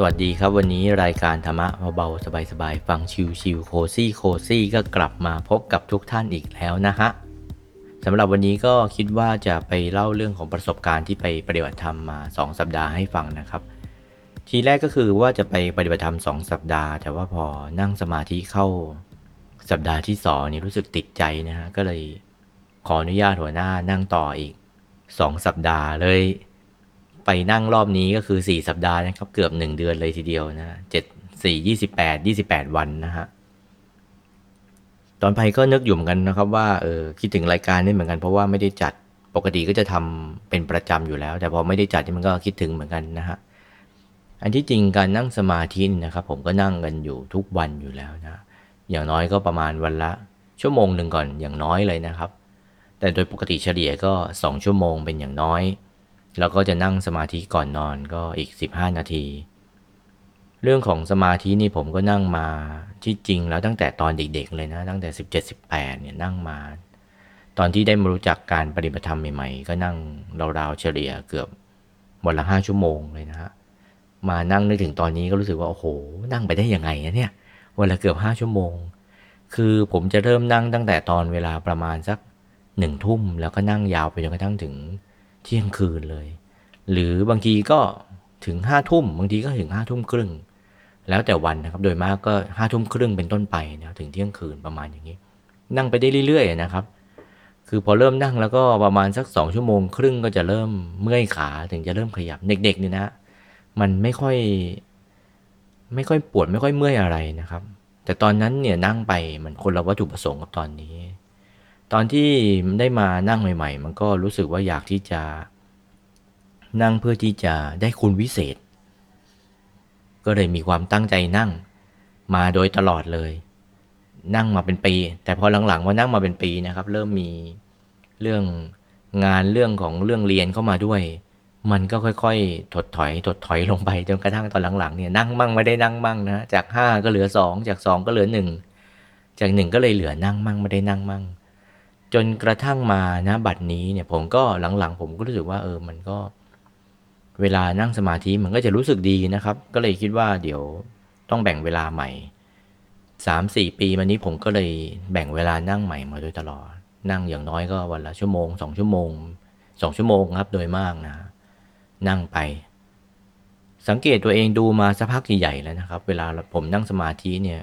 สวัสดีครับวันนี้รายการธรรมะเบาๆสบายๆฟังชิวๆโคซี่โคซี่ก็กลับมาพบกับทุกท่านอีกแล้วนะฮะสำหรับวันนี้ก็คิดว่าจะไปเล่าเรื่องของประสบการณ์ที่ไปปฏิบัติธรรมมา 2 สัปดาห์ให้ฟังนะครับ ทีแรกก็คือว่าจะไปปฏิบัติธรรม2สัปดาห์ แต่ว่าพอนั่งสมาธิเข้าสัปดาห์ที่2นี่รู้สึกติดใจนะฮะก็เลยขออนุญาตหัวหน้านั่งต่ออีก 2 สัปดาห์เลย ไปนั่งรอบนี้ก็คือ 4 สัปดาห์นะครับ เกือบ 1 เดือนเลยทีเดียวนะเจ็ดสี่ยี่สิบแปดยี่สิบแปดวันนะฮะตอนไปก็นึกอยู่เหมือนกันนะครับว่าเออคิดถึงรายการนี้เหมือนกันเพราะว่าไม่ได้จัดปกติก็จะทำเป็นประจำอยู่แล้ว แต่พอไม่ได้จัดนี่มันก็คิดถึงเหมือนกันนะฮะอันที่จริงการนั่งสมาธินี่นะครับ ผมก็นั่งกันอยู่ทุกวันอยู่แล้วนะอย่างน้อยก็ประมาณวันละ ชั่วโมงหนึ่งก่อนอย่างน้อยเลยนะครับ แต่โดยปกติเฉลี่ยก็ 2 ชั่วโมงเป็นอย่างน้อย แล้วก็จะนั่งสมาธิก่อนนอนก็อีก 15 นาที เรื่องของสมาธินี่ผมก็นั่งมาที่จริงแล้วตั้งแต่ตอนเด็กๆเลยนะ ตั้งแต่ 17 18เนี่ยนั่งมา ตอนที่ได้มารู้จักการปฏิบัติธรรมใหม่ๆ ก็นั่งราวๆเฉลี่ยเกือบวันละ5ชั่วโมงเลยนะฮะมานั่งนึกถึงตอนนี้ก็รู้สึกว่าโอ้โห นั่งไปได้ยังไงนะเนี่ยวันละเกือบ5ชั่วโมง คือผมจะเริ่มนั่งตั้งแต่ตอนเวลาประมาณสักหนึ่งทุ่มแล้วก็นั่งยาวไปจนกระทั่งถึง เที่ยงคืนเลย หรือบางทีก็ถึงห้าทุ่มบางทีก็ถึงห้าทุ่มครึ่ง แล้วแต่วันนะครับ โดยมากก็ห้าทุ่มครึ่งเป็นต้นไปนะถึงเที่ยงคืนประมาณอย่างนี้ นั่งไปได้เรื่อยๆนะครับ คือพอเริ่มนั่งแล้วก็ประมาณสักสองชั่วโมงครึ่งก็จะเริ่มเมื่อยขาถึงจะเริ่มขยับเด็กๆเนี่ยนะ มันไม่ค่อย ไม่ค่อยปวดไม่ค่อยเมื่อยอะไรนะครับ แต่ตอนนั้นเนี่ยนั่งไปมันคนละวัตถุประสงค์กับตอนนี้ ตอนที่ได้มานั่งใหม่ ๆ มันก็รู้สึกว่าอยากที่จะ นั่งเพื่อที่จะได้คุณวิเศษ ก็เลยมีความตั้งใจนั่งมาโดยตลอดเลย นั่งมาเป็นปี แต่พอหลังๆว่านั่งมาเป็นปีนะครับ เริ่มมีเรื่องงานเรื่องของเรื่องเรียนเข้ามาด้วย มันก็ค่อยๆ ถดถอย ถดถอยลงไปจนกระทั่งตอนหลังๆเนี่ยนั่งมั่งไม่ได้นั่งมั่งนะจากห้าก็เหลือสองจากสองก็เหลือหนึ่งจากหนึ่งก็เลยเหลือนั่งมั่งไม่ได้นั่งมั่ง จนกระทั่งมานะบัดนี้เนี่ยผมก็หลังๆ ผมก็รู้สึกว่าเออมันก็ เวลานั่งสมาธิมันก็จะรู้สึกดีนะครับ ก็เลยคิดว่าเดี๋ยวต้องแบ่งเวลาใหม่สามสี่ปีมานี้ผมก็เลยแบ่งเวลานั่งใหม่มาโดยตลอด นั่งอย่างน้อยก็วันละชั่วโมงสองชั่วโมงสองชั่วโมงครับโดยมากนะ นั่งไป สังเกตตัวเองดูมาสักพักใหญ่ๆแล้วนะครับ เวลาผมนั่งสมาธิเนี่ย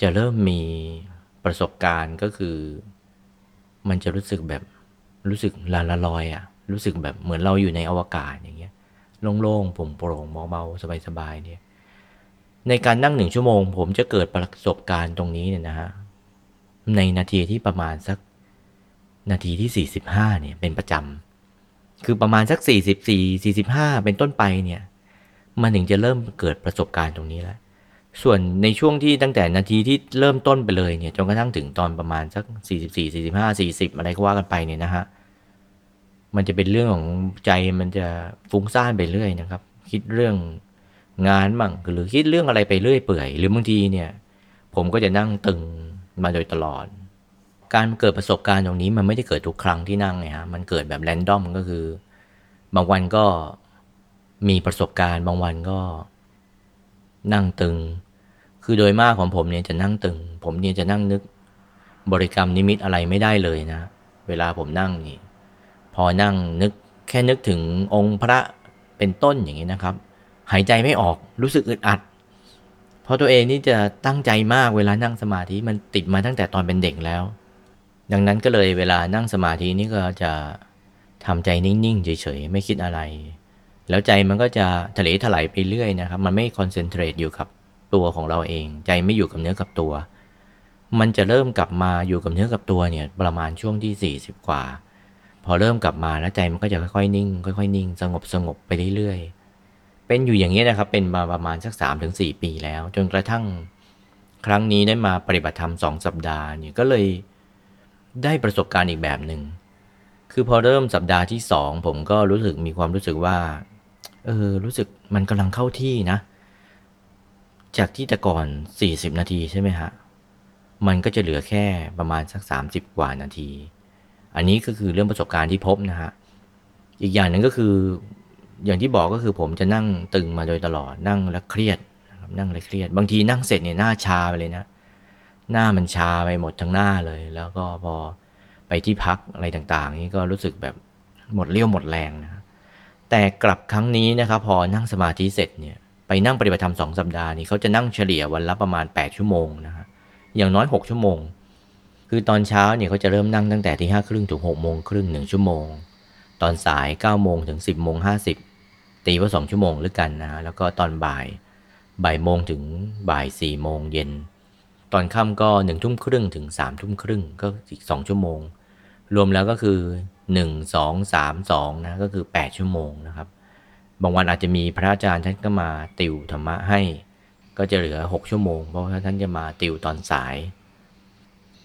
จะเริ่มมี ประสบการณ์ก็คือ มันจะรู้สึกแบบรู้สึกลาละลอยอะรู้สึกแบบเหมือนเราอยู่ในอวกาศอย่างเงี้ยโล่งๆผมโปร่งเบาๆสบายๆเนี่ยในการนั่งหนึ่งชั่วโมง ผมจะเกิดประสบการณ์ตรงนี้เนี่ยนะฮะในนาทีที่ประมาณสักนาทีที่สี่สิบห้าเนี่ยเป็นประจำคือประมาณสักสี่สิบสี่สี่สิบห้าเป็นต้นไปเนี่ย มันถึงจะเริ่มเกิดประสบการณ์ตรงนี้แล้ว ส่วนในช่วงที่ตั้งแต่นาทีที่เริ่มต้นไปเลยเนี่ยจนกระทั่งถึงตอนประมาณสักสี่สิบสี่สี่สิบห้าสี่สิบอะไรก็ว่ากันไปเนี่ยนะฮะมันจะเป็นเรื่องของใจมันจะฟุ้งซ่านไปเรื่อยนะครับ คิดเรื่องงานบ้างหรือคิดเรื่องอะไรไปเรื่อยเปื่อย หรือบางทีเนี่ย ผมก็จะนั่งตึงมาโดยตลอด การเกิดประสบการณ์ตรงนี้มันไม่ได้เกิดทุกครั้งที่นั่งไงฮะมันเกิดแบบแรนดอมก็คือ บางวันก็มีประสบการณ์ บางวันก็นั่งตึง คือโดยมากของผมเนี่ยจะนั่งตึง ผมเนี่ยจะนั่งนึก บริกรรมนิมิตอะไรไม่ได้เลยนะ เวลาผมนั่งนี่ พอนั่งนึกแค่นึกถึงองค์พระเป็นต้นอย่างนี้นะครับ หายใจไม่ออกรู้สึกอึดอัด เพราะตัวเองนี่จะตั้งใจมากเวลานั่งสมาธิมันติดมาตั้งแต่ตอนเป็นเด็กแล้ว ดังนั้นก็เลยเวลานั่งสมาธินี่ก็จะทำใจนิ่งๆเฉยๆไม่คิดอะไร แล้วใจมันก็จะทะเลถลายไปเรื่อยนะครับ มันไม่คอนเซนเทรตอยู่กับ ตัวของเราเอง ใจไม่อยู่กับเนื้อกับตัว มันจะเริ่มกลับมาอยู่กับเนื้อกับตัวเนี่ยประมาณช่วงที่ 40 กว่า พอเริ่มกลับมาแล้วใจมันก็จะค่อยๆนิ่ง ค่อยๆนิ่ง สงบสงบไปเรื่อยๆ เป็นอยู่อย่างนี้นะครับ เป็นมาประมาณสัก 3-4ถึงปีแล้ว จนกระทั่งครั้งนี้ได้มาปฏิบัติธรรมสองสัปดาห์เนี่ยก็เลยได้ประสบการณ์อีกแบบหนึ่ง คือพอเริ่มสัปดาห์ที่สองผมก็รู้สึกมีความรู้สึกว่า เออ รู้สึกมันกำลังเข้าที่นะ จากที่แต่ก่อน 40 นาทีใช่ไหมฮะ มันก็จะเหลือแค่ประมาณสัก 30 กว่านาที อันนี้ก็คือเรื่องประสบการณ์ที่พบนะฮะ อีกอย่างหนึ่งก็คือ อย่างที่บอกก็คือผมจะนั่งตึงมาโดยตลอด นั่งแล้วเครียดนั่งแล้วเครียด บางทีนั่งเสร็จเนี่ยหน้าชาไปเลยนะ หน้ามันชาไปหมดทั้งหน้าเลย แล้วก็พอไปที่พักอะไรต่างๆ นี่ก็รู้สึกแบบหมดเรี่ยวหมดแรงนะ แต่กลับครั้งนี้นะครับพอนั่งสมาธิเสร็จเนี่ย ไปนั่งปฏิบัติธรรมสองสัปดาห์นี้เขาจะนั่งเฉลี่ยวันละประมาณ 8 ชั่วโมงนะฮะอย่างน้อย 6 ชั่วโมง คือตอนเช้าเนี่ยเขาจะเริ่มนั่งตั้งแต่ที่ห้าครึ่งถึงหกโมงครึ่งหนึ่งชั่วโมง ตอนสาย9ก้าโมงถึง 10บโมงห้าสิบตีว่า2ชั่วโมงหรือกันนะฮะแล้วก็ตอนบ่ายบ่ายโมงถึงบ่าย4ี่โมงเย็น ตอนค่ำก็1นึ่งทุ่มครึ่งถึง3ามทุ่มครึ่งก็อีก2ชั่วโมง รวมแล้วก็คือ1 2 3 2นะก็คือ8ชั่วโมงนะครับ บางวันอาจจะมีพระอาจารย์ท่านก็มาติวธรรมะให้ ก็จะเหลือ 6 ชั่วโมง เพราะว่าท่านจะมาติวตอนสาย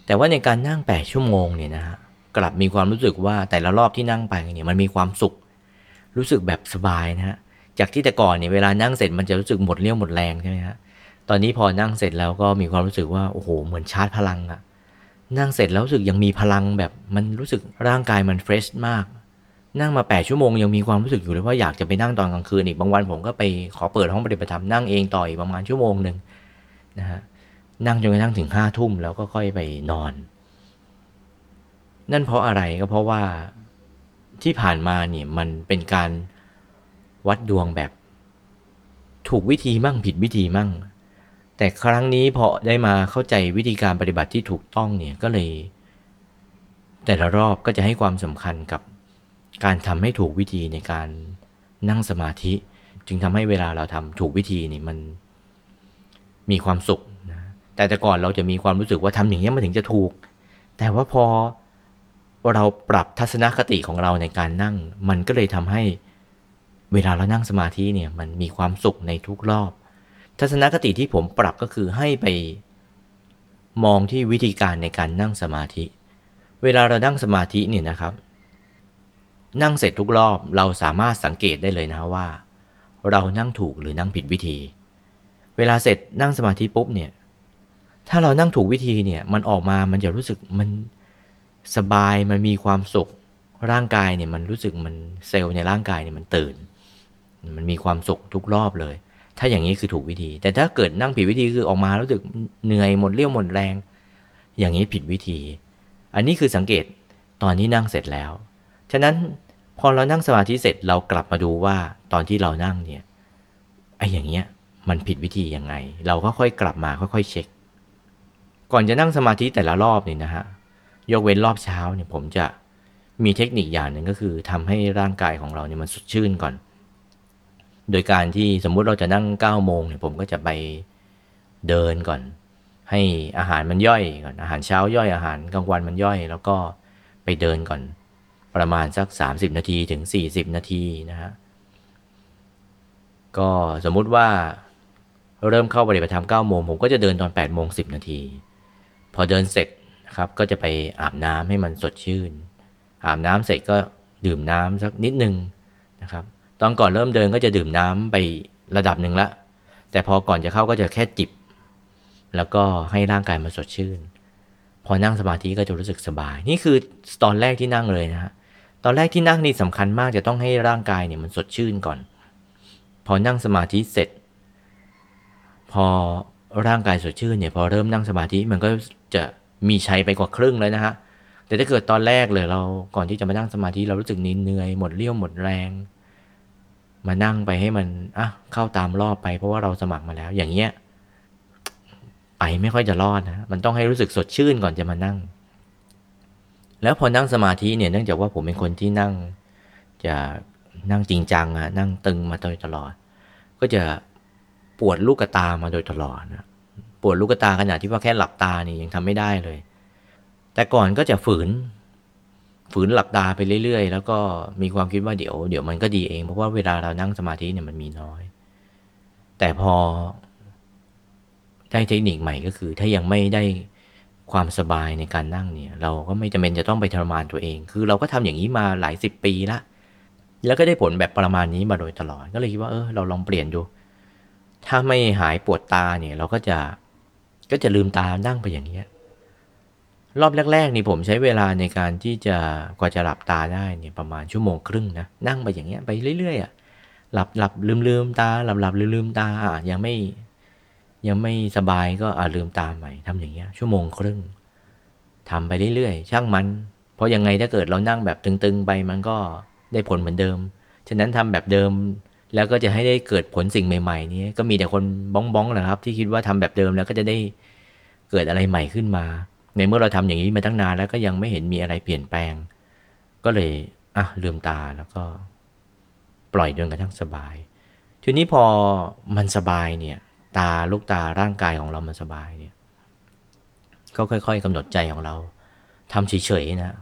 แต่ว่าในการนั่ง 8 ชั่วโมงเนี่ยนะฮะกลับมีความรู้สึกว่าแต่ละรอบที่นั่งไปเนี่ยมันมีความสุข รู้สึกแบบสบายนะฮะจากที่แต่ก่อนเนี่ยเวลานั่งเสร็จมันจะรู้สึกหมดเรี่ยวหมดแรงใช่ไหมฮะตอนนี้พอนั่งเสร็จแล้วก็มีความรู้สึกว่าโอ้โหเหมือนชาร์จพลังอะนั่งเสร็จแล้วรู้สึกยังมีพลังแบบมันรู้สึกร่างกายมันเฟรชมาก นั่งมา 8 ชั่วโมงยังมีความรู้สึกอยู่เลยว่าอยากจะไปนั่งตอนกลางคืนอีกบางวันผมก็ไปขอเปิดห้องปฏิบัติธรรมนั่งเองต่ออีกประมาณชั่วโมงหนึ่งนะฮะนั่งจนกระทั่งถึงห้าทุ่มแล้วก็ค่อยไปนอน นั่นเพราะอะไรก็เพราะว่าที่ผ่านมาเนี่ยมันเป็นการวัดดวงแบบ ถูกวิธีมั่งผิดวิธีมั่ง แต่ครั้งนี้พอได้มาเข้าใจวิธีการปฏิบัติที่ถูกต้องเนี่ยก็เลย แต่ละรอบก็จะให้ความสำคัญกับ การทำให้ถูกวิธีในการนั่งสมาธิ จึงทำให้เวลาเราทำถูกวิธีนี่มันมีความสุขนะแต่แต่ก่อนเราจะมีความรู้สึกว่าทำอย่างนี้มันถึงจะถูก แต่ว่าพอเราปรับทัศนคติของเราในการนั่ง มันก็เลยทำให้เวลาเรานั่งสมาธิเนี่ยมันมีความสุขในทุกรอบ ทัศนคติที่ผมปรับก็คือให้ไปมองที่วิธีการในการนั่งสมาธิ เวลาเรานั่งสมาธิเนี่ยนะครับ นั่งเสร็จทุกรอบเราสามารถสังเกตได้เลยนะว่า เรานั่งถูกหรือนั่งผิดวิธี เวลาเสร็จนั่งสมาธิปุ๊บเนี่ย ถ้าเรานั่งถูกวิธีเนี่ย มันออกมามันจะรู้สึกมันสบายมันมีความสุข ร่างกายเนี่ยมันรู้สึกมันเซลล์ในร่างกายเนี่ยมันตื่น มันมีความสุขทุกรอบเลย ถ้าอย่างนี้คือถูกวิธี แต่ถ้าเกิดนั่งผิดวิธีคือออกมารู้สึกเหนื่อยหมดเรี่ยวหมดแรง อย่างนี้ผิดวิธี อันนี้คือสังเกตตอนที่นั่งเสร็จแล้ว ฉะนั้นพอเรานั่งสมาธิเสร็จเรากลับมาดูว่าตอนที่เรานั่งเนี่ยไอ้อย่างเงี้ยมันผิดวิธียังไง เราก็ค่อยกลับมาค่อยๆเช็ค ก่อนจะนั่งสมาธิแต่ละรอบนี่นะฮะยกเว้นรอบเช้าเนี่ยผมจะมีเทคนิคอย่างหนึ่งก็คือทำให้ร่างกายของเราเนี่ยมันสดชื่นก่อน โดยการที่สมมุติเราจะนั่ง9ก้าโมงเนี่ยผมก็จะไปเดินก่อน ให้อาหารมันย่อยก่อนอาหารเช้าย่อยอาหารกลางวันมันย่อย แล้วก็ไปเดินก่อน ประมาณสัก 30 นาทีถึง 40 นาทีนะฮะก็สมมุติว่าเริ่มเข้าปฏิบัติธรรม9โมงผมก็จะเดินตอน8โมง10 นาที พอเดินเสร็จครับก็จะไปอาบน้ำให้มันสดชื่น อาบน้ำเสร็จก็ดื่มน้ำสักนิดนึงนะครับตอนก่อนเริ่มเดินก็จะดื่มน้ำไประดับหนึ่งละ แต่พอก่อนจะเข้าก็จะแค่จิบ แล้วก็ให้ร่างกายมันสดชื่น พอนั่งสมาธิก็จะรู้สึกสบาย นี่คือตอนแรกที่นั่งเลยนะฮะ ตอนแรกที่นั่งนี่สำคัญมากจะต้องให้ร่างกายเนี่ยมันสดชื่นก่อน พอนั่งสมาธิเสร็จ พอร่างกายสดชื่นเนี่ยพอเริ่มนั่งสมาธิมันก็จะมีใชัยไปกว่าครึ่งแล้วนะฮะแต่ถ้าเกิดตอนแรกเลยเราก่อนที่จะมานั่งสมาธิเรารู้สึกนินเหนื่อยหมดเรี่ยวหมดแรง มานั่งไปให้มันอะเข้าตามรอบไปเพราะว่าเราสมัครมาแล้วอย่างเงี้ยไปไม่ค่อยจะรอดนะมันต้องให้รู้สึกสดชื่นก่อนจะมานั่ง แล้วพอนั่งสมาธิเนี่ยเนื่องจากว่าผมเป็นคนที่นั่ง จะนั่งจริงจังอะนั่งตึงมาโดยตลอด ก็จะปวดลูกตามาโดยตลอดนะปวดลูกตาขนาดที่ว่าแค่หลับตานี่ยังทำไม่ได้เลย แต่ก่อนก็จะฝืน ฝืนหลับตาไปเรื่อย ๆ แล้วก็มีความคิดว่าเดี๋ยวเดี๋ยวมันก็ดีเองเพราะว่าเวลาเรานั่งสมาธิเนี่ยมันมีน้อย แต่พอได้เทคนิคใหม่ก็คือ ถ้ายังไม่ได้ ความสบายในการนั่งเนี่ย เราก็ไม่จำเป็นจะต้องไปทรมานตัวเอง คือเราก็ทำอย่างนี้มาหลายสิบปีละ แล้วก็ได้ผลแบบประมาณนี้มาโดยตลอด ก็เลยคิดว่าเออเราลองเปลี่ยนดู ถ้าไม่หายปวดตาเนี่ย เราก็จะก็จะลืมตานั่งไปอย่างนี้รอบแรกๆนี่ผมใช้เวลาในการที่จะกว่าจะหลับตาได้เนี่ยประมาณชั่วโมงครึ่งนะนั่งไปอย่างเงี้ยไปเรื่อยๆอะหลับหลับลืมลืมตาหลับหลับลืมลืมตาอะยังไม่ ยังไม่สบายก็อาลืมตาใหม่ทำอย่างเงี้ย ชั่วโมงครึ่งทำไปเรื่อยๆ ช่างมัน เพราะยังไงถ้าเกิดเรานั่งแบบตึงๆไปมันก็ได้ผลเหมือนเดิม ฉะนั้นทำแบบเดิมแล้วก็จะให้ได้เกิดผลสิ่งใหม่ ๆ นี้ก็มีแต่คนบ้องบ้องๆแหละครับ ที่คิดว่าทำแบบเดิมแล้วก็จะได้เกิดอะไรใหม่ขึ้นมา ในเมื่อเราทำอย่างนี้มาตั้งนานแล้วก็ยังไม่เห็นมีอะไรเปลี่ยนแปลง ก็เลยอะลืมตาแล้วก็ ปล่อยจนกระทั่งสบาย ทีนี้พอมันสบายเนี่ย ตาลูกตาร่างกายของเรามันสบายเนี่ยก็ค่อย ๆกำหนดใจของเราทำเฉยๆนะ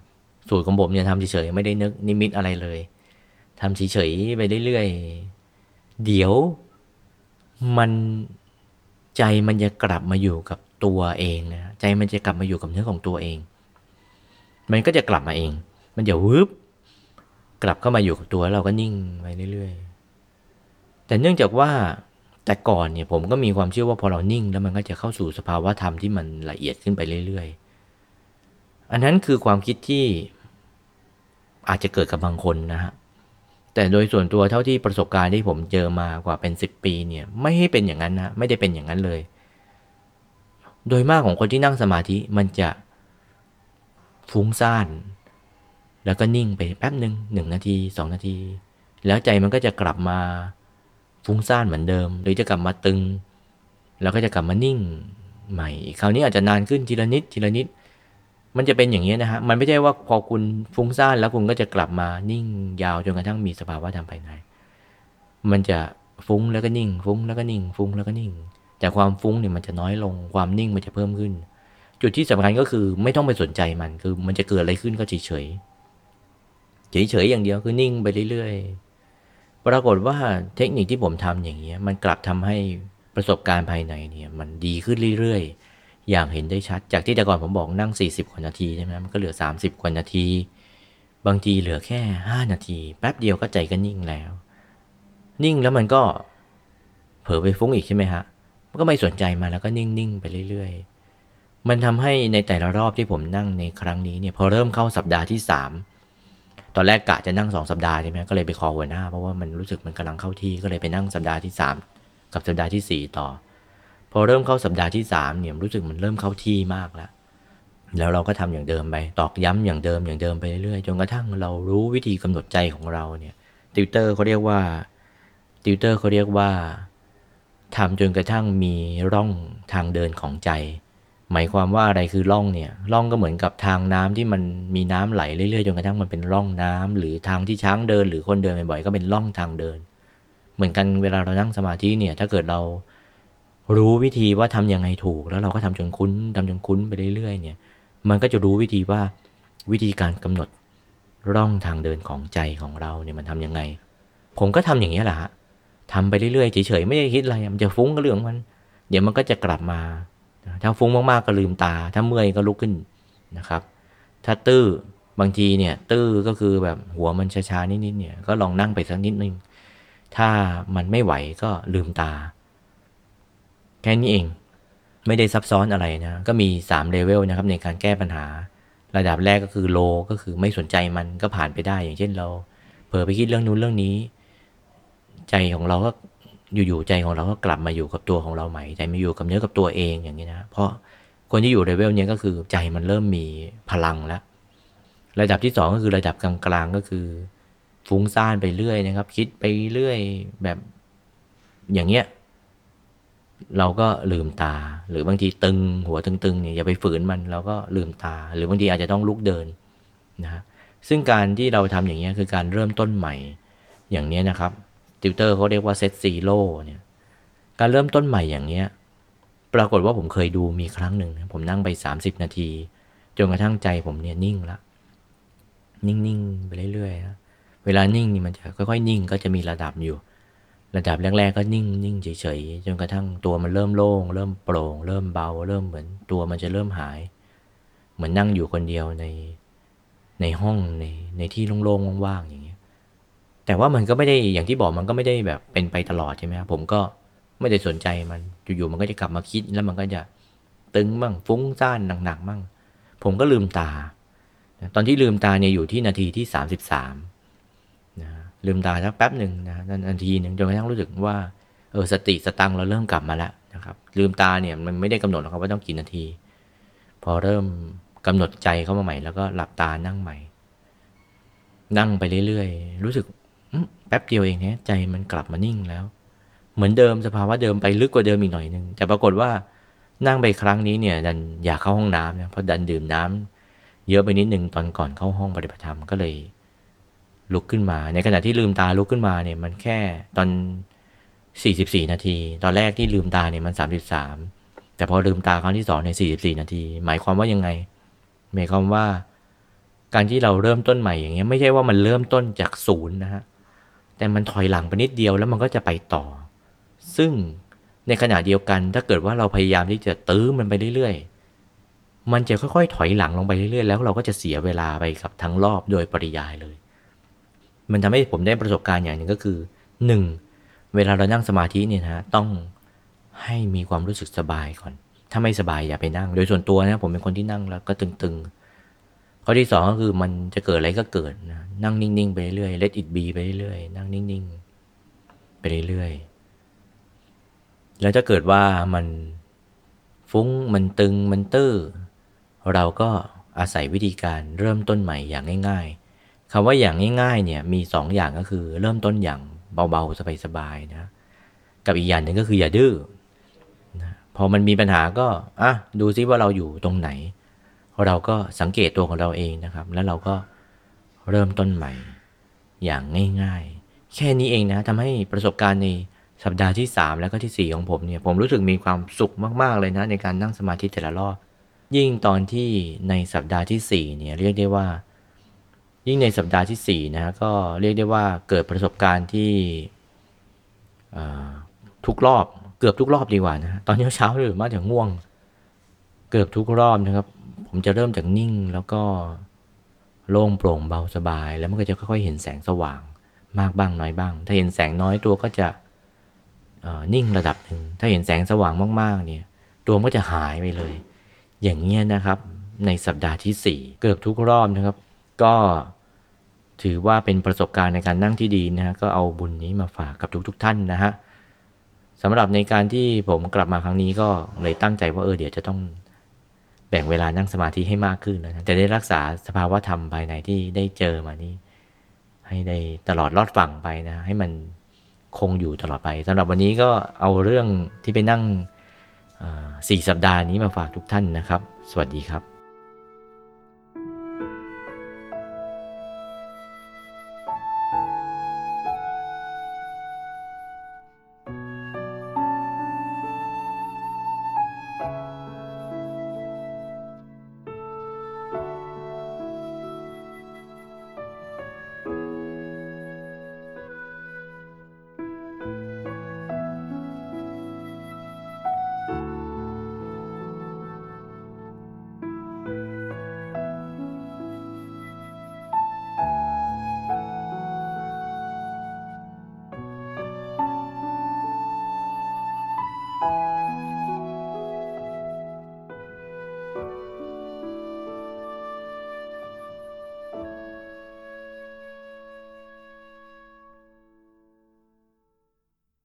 สูตรของผมเนี่ยทำเฉยๆไม่ได้นึกนิมิตอะไรเลยทำเฉยๆไปเรื่อยๆเดี๋ยวมันใจมันจะกลับมาอยู่กับตัวเองนะใจมันจะกลับมาอยู่กับเนื้อของตัวเอง มันก็จะกลับมาเอง มันจะวืบกลับเข้ามาอยู่กับตัวเราก็นิ่งไปเรื่อยๆแต่เนื่องจากว่า แต่ก่อนเนี่ยผมก็มีความเชื่อว่าพอเรานิ่ง แล้วมันก็จะเข้าสู่สภาวะธรรมที่มันละเอียดขึ้นไปเรื่อยๆ อันนั้นคือความคิดที่อาจจะเกิดกับบางคนนะฮะ แต่โดยส่วนตัวเท่าที่ประสบการณ์ที่ผมเจอมากว่าเป็นสิบปีเนี่ยไม่ให้เป็นอย่างนั้นนะไม่ได้เป็นอย่างนั้นเลย โดยมากของคนที่นั่งสมาธิมันจะฟุ้งซ่าน แล้วก็นิ่งไปแป๊บหนึ่งหนึ่งนาทีสองนาที แล้วใจมันก็จะกลับมา ฟุ้งซ่านเหมือนเดิม หรือจะกลับมาตึง แล้วก็จะกลับมานิ่งใหม่คราวนี้อาจจะนานขึ้นทีละนิดทีละนิด มันจะเป็นอย่างนี้นะฮะ มันไม่ใช่ว่าพอคุณฟุ้งซ่านแล้วคุณก็จะกลับมานิ่งยาวจนกระทั่งมีสภาวะธรรมภายใน มันจะฟุ้งแล้วก็นิ่ง ฟุ้งแล้วก็นิ่ง ฟุ้งแล้วก็นิ่ง แต่ความฟุ้งเนี่ยมันจะน้อยลง ความนิ่งมันจะเพิ่มขึ้น จุดที่สำคัญก็คือไม่ต้องไปสนใจมัน คือมันจะเกิดอะไรขึ้นก็เฉยเฉยเฉยๆอย่างเดียวคือนิ่งไปเรื่อยๆ ปรากฏว่าเทคนิคที่ผมทำอย่างเงี้ยมันกลับทำให้ประสบการณ์ภายในเนี่ยมันดีขึ้นเรื่อยๆ อย่างเห็นได้ชัด จากที่แต่ก่อนผมบอกนั่ง 40กว่านาทีใช่ไหมมันก็เหลือ 30กว่านาที บางทีเหลือแค่ 5 นาที แป๊บเดียวก็ใจก็นิ่งแล้ว นิ่งแล้วมันก็เผลอไปฟุ้งอีกใช่ไหมฮะมันก็ไม่สนใจมาแล้วก็นิ่งๆไปเรื่อยๆ มันทำให้ในแต่ละรอบที่ผมนั่งในครั้งนี้เนี่ยพอเริ่มเข้าสัปดาห์ที่ 3 ตอนแรกกะจะนั่ง 2 สัปดาห์ใช่ไหมก็เลยไปคอหัวหน้าเพราะว่ามันรู้สึกมันกำลังเข้าที่ก็เลยไปนั่งสัปดาห์ที่ 3 กับสัปดาห์ทีสี่ 4 ต่อ พอเริ่มเข้าสัปดาห์ที่3เนี่ยรู้สึกมันเริ่มเข้าที่มากแล้วแล้วเราก็ทำอย่างเดิมไปตอกย้ำอย่างเดิมอย่างเดิมไปเรื่อยๆจนกระทั่งเรารู้วิธีกำหนดใจของเราเนี่ยติวเตอร์เขาเรียกว่าติวเตอร์เขาเรียกว่าทำจนกระทั่งมีร่องทางเดินของใจ หมายความว่าอะไรคือร่องเนี่ยร่องก็เหมือนกับทางน้ำที่มันมีน้ำไหลเรื่อยๆจนกระทั่งมันเป็นร่องน้ำหรือทางที่ช้างเดิน หรือคนเดินบ่อยๆก็เป็นร่องทางเดิน เหมือนกันเวลาเรานั่งสมาธิเนี่ยถ้าเกิดเรารู้วิธีว่าทำยังไงถูก แล้วเราก็ทำจนคุ้นทำจนคุ้นไปเรื่อยๆเนี่ย มันก็จะรู้วิธีว่าวิธีการกำหนดร่องทางเดินของใจของเราเนี่ยมันทำยังไง ผมก็ทำอย่างนี้แหละฮะทำไปเรื่อยๆเฉยๆไม่ได้คิดอะไรมันจะฟุ้งก็เรื่องมัน เดี๋ยวมันก็จะกลับมา ถ้าฟุ้งมากๆก็ลืมตา ถ้าเมื่อยก็ลุกขึ้นนะครับ ถ้าตื้อบางทีเนี่ยตื้อก็คือแบบหัวมันช้าๆนิดๆเนี่ยก็ลองนั่งไปสักนิดนึง ถ้ามันไม่ไหวก็ลืมตา แค่นี้เองไม่ได้ซับซ้อนอะไรนะ ก็มี3เลเวลนะครับในการแก้ปัญหา ระดับแรกก็คือโลก็คือไม่สนใจมันก็ผ่านไปได้อย่างเช่นเราเผลอไปคิดเรื่องนู้นเรื่องนี้ ใจของเราก็ อยู่ๆใจของเราก็กลับมาอยู่กับตัวของเราใหม่ใจมาอยู่กับเนื้อกับตัวเองอย่างนี้นะเพราะคนที่อยู่เลเวลนี้ก็คือใจมันเริ่มมีพลังแล้วระดับที่สองก็คือระดับกลางๆก็คือ ฟุ้งซ่านไปเรื่อยนะครับ คิดไปเรื่อยแบบอย่างเงี้ยเราก็ลืมตา หรือบางทีตึงหัวตึงๆเนี่ยอย่าไปฝืนมันเราก็ลืมตา หรือบางทีอาจจะต้องลุกเดินนะฮะซึ่งการที่เราทำอย่างเงี้ยคือการเริ่มต้นใหม่อย่างเนี้ยนะครับ ติวเตอร์เขาเรียกว่าเซตซีโร่เนี่ยการเริ่มต้นใหม่อย่างเนี้ยปรากฏว่าผมเคยดูมีครั้งหนึ่ง ผมนั่งไป 30 นาที จนกระทั่งใจผมเนี่ยนิ่งละ นิ่ง ๆ ไปเรื่อยๆนะเวลานิ่งนี่มันจะค่อยๆ นิ่งก็จะมีระดับอยู่ ระดับแรก ๆ ก็นิ่งนิ่งเฉยๆ จนกระทั่งตัวมันเริ่มโล่ง เริ่มโปร่ง เริ่มเบา เริ่มเหมือนตัวมันจะเริ่มหาย เหมือนนั่งอยู่คนเดียวในในห้องในในที่โล่งๆว่างๆอย่างเงี้ย แต่ว่ามันก็ไม่ได้อย่างที่บอกมันก็ไม่ได้แบบเป็นไปตลอดใช่ไหมครับผมก็ไม่ได้สนใจมันอยู่ๆมันก็จะกลับมาคิดแล้วมันก็จะตึงบ้างฟุ้งซ่านหนักๆบ้างผมก็ลืมตา ตอนที่ลืมตาเนี่ยอยู่ที่นาทีที่ 33นะลืมตาสักแป๊บหนึ่งนะนาทีหนึ่งจนกระทั่งรู้สึกว่าเออสติสตังเราเริ่มกลับมาแล้วนะครับ ลืมตาเนี่ยมันไม่ได้กำหนดหรอกครับว่าต้องกี่นาที พอเริ่มกำหนดใจเข้ามาใหม่ แล้วก็หลับตานั่งใหม่ นั่งไปเรื่อยๆ รู้สึก แป๊บเดียวเองเนี่ยใจมันกลับมานิ่งแล้ว เหมือนเดิมสภาวะเดิมไปลึกกว่าเดิมอีกหน่อยนึงแต่ปรากฏว่านั่งไปครั้งนี้เนี่ย ดันอยากเข้าห้องน้ำนะเพราะดันดื่มน้ำเยอะไปนิดนึงตอนก่อนเข้าห้องปฏิบัติธรรมก็เลย ลุกขึ้นมา ในขณะที่ลืมตาลุกขึ้นมาเนี่ย มันแค่ตอน 44 นาที ตอนแรกที่ลืมตาเนี่ยมัน 33 แต่พอลืมตาครั้งที่สองใน 44 นาที หมายความว่ายังไงหมายความว่า การที่เราเริ่มต้นใหม่อย่างเงี้ยไม่ใช่ว่ามันเริ่มต้นจากศูนย์นะฮะ แต่มันถอยหลังไปนิดเดียวแล้วมันก็จะไปต่อ ซึ่งในขณะเดียวกันถ้าเกิดว่าเราพยายามที่จะตื้อมันไปเรื่อยๆ มันจะค่อยๆ ถอยหลังลงไปเรื่อยๆ แล้วเราก็จะเสียเวลาไปกับทั้งรอบโดยปริยายเลย มันทำให้ผมได้ประสบการณ์อย่างหนึ่งก็คือหนึ่งเวลาเรานั่งสมาธิเนี่ยนะต้องให้มีความรู้สึกสบายก่อน ถ้าไม่สบายอย่าไปนั่ง โดยส่วนตัวนะผมเป็นคนที่นั่งแล้วก็ตึงๆ ข้อที่สองก็คือมันจะเกิดอะไรก็เกิดนะนั่งนิ่งๆไปเรื่อยๆ let it be ไปเรื่อยๆนั่งนิ่งๆไปเรื่อยๆแล้วถ้าเกิดว่ามันฟุ้งมันตึงมันตื้อเราก็อาศัยวิธีการเริ่มต้นใหม่อย่างง่าย ๆคำว่าอย่างง่ายๆเนี่ยมีสองอย่างก็คือเริ่มต้นอย่างเบาๆสบายๆนะกับอีกอย่างหนึ่งก็คืออย่าดื้อนะพอมันมีปัญหาก็อะดูซิว่าเราอยู่ตรงไหน เราก็สังเกตตัวของเราเองนะครับ แล้วเราก็เริ่มต้นใหม่อย่างง่ายๆ แค่นี้เองนะทำให้ประสบการณ์ในสัปดาห์ที่ 3 แล้วก็ที่ 4 ของผมเนี่ยผมรู้สึกมีความสุขมากๆเลยนะ ในการนั่งสมาธิแต่ละรอบยิ่งตอนที่ในสัปดาห์ที่4เนี่ยเรียกได้ว่า ยิ่งในสัปดาห์ที่4นะก็เรียกได้ว่าเกิดประสบการณ์ที่ทุกรอบเกือบทุกรอบดีกว่านะตอนเช้าๆหรือมาถึงง่วง เกือบทุกรอบนะครับ ผมจะเริ่มจากนิ่งแล้วก็โล่งโปร่งเบาสบาย แล้วมันก็จะค่อยๆเห็นแสงสว่าง มากบ้างน้อยบ้าง ถ้าเห็นแสงน้อยตัวก็จะนิ่งระดับหนึ่งถ้าเห็นแสงสว่างมากๆเนี่ยตัวมันก็จะหายไปเลย อย่างเงี้ยนะครับในสัปดาห์ที่ 4 เกือบทุกรอบนะครับ ก็ถือว่าเป็นประสบการณ์ในการนั่งที่ดีนะฮะก็เอาบุญนี้มาฝากกับทุกๆทท่านนะฮะสำหรับในการที่ผมกลับมาครั้งนี้ก็เลยตั้งใจว่าเออเดี๋ยวจะต้อง แบ่งเวลานั่งสมาธิให้มากขึ้นนะจะได้รักษาสภาวะธรรมภายในที่ได้เจอมานี่ให้ได้ตลอดรอดฝั่งไปนะ ให้มันคงอยู่ตลอดไปสำหรับวันนี้ก็เอาเรื่องที่ไปนั่งสี่สัปดาห์นี้มาฝากทุกท่านนะครับ สวัสดีครับ